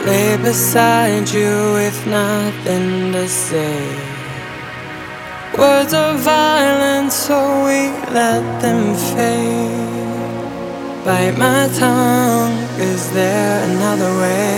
lay beside you with nothing to say. Words are violent, so we let them fade. Bite my tongue, is there another way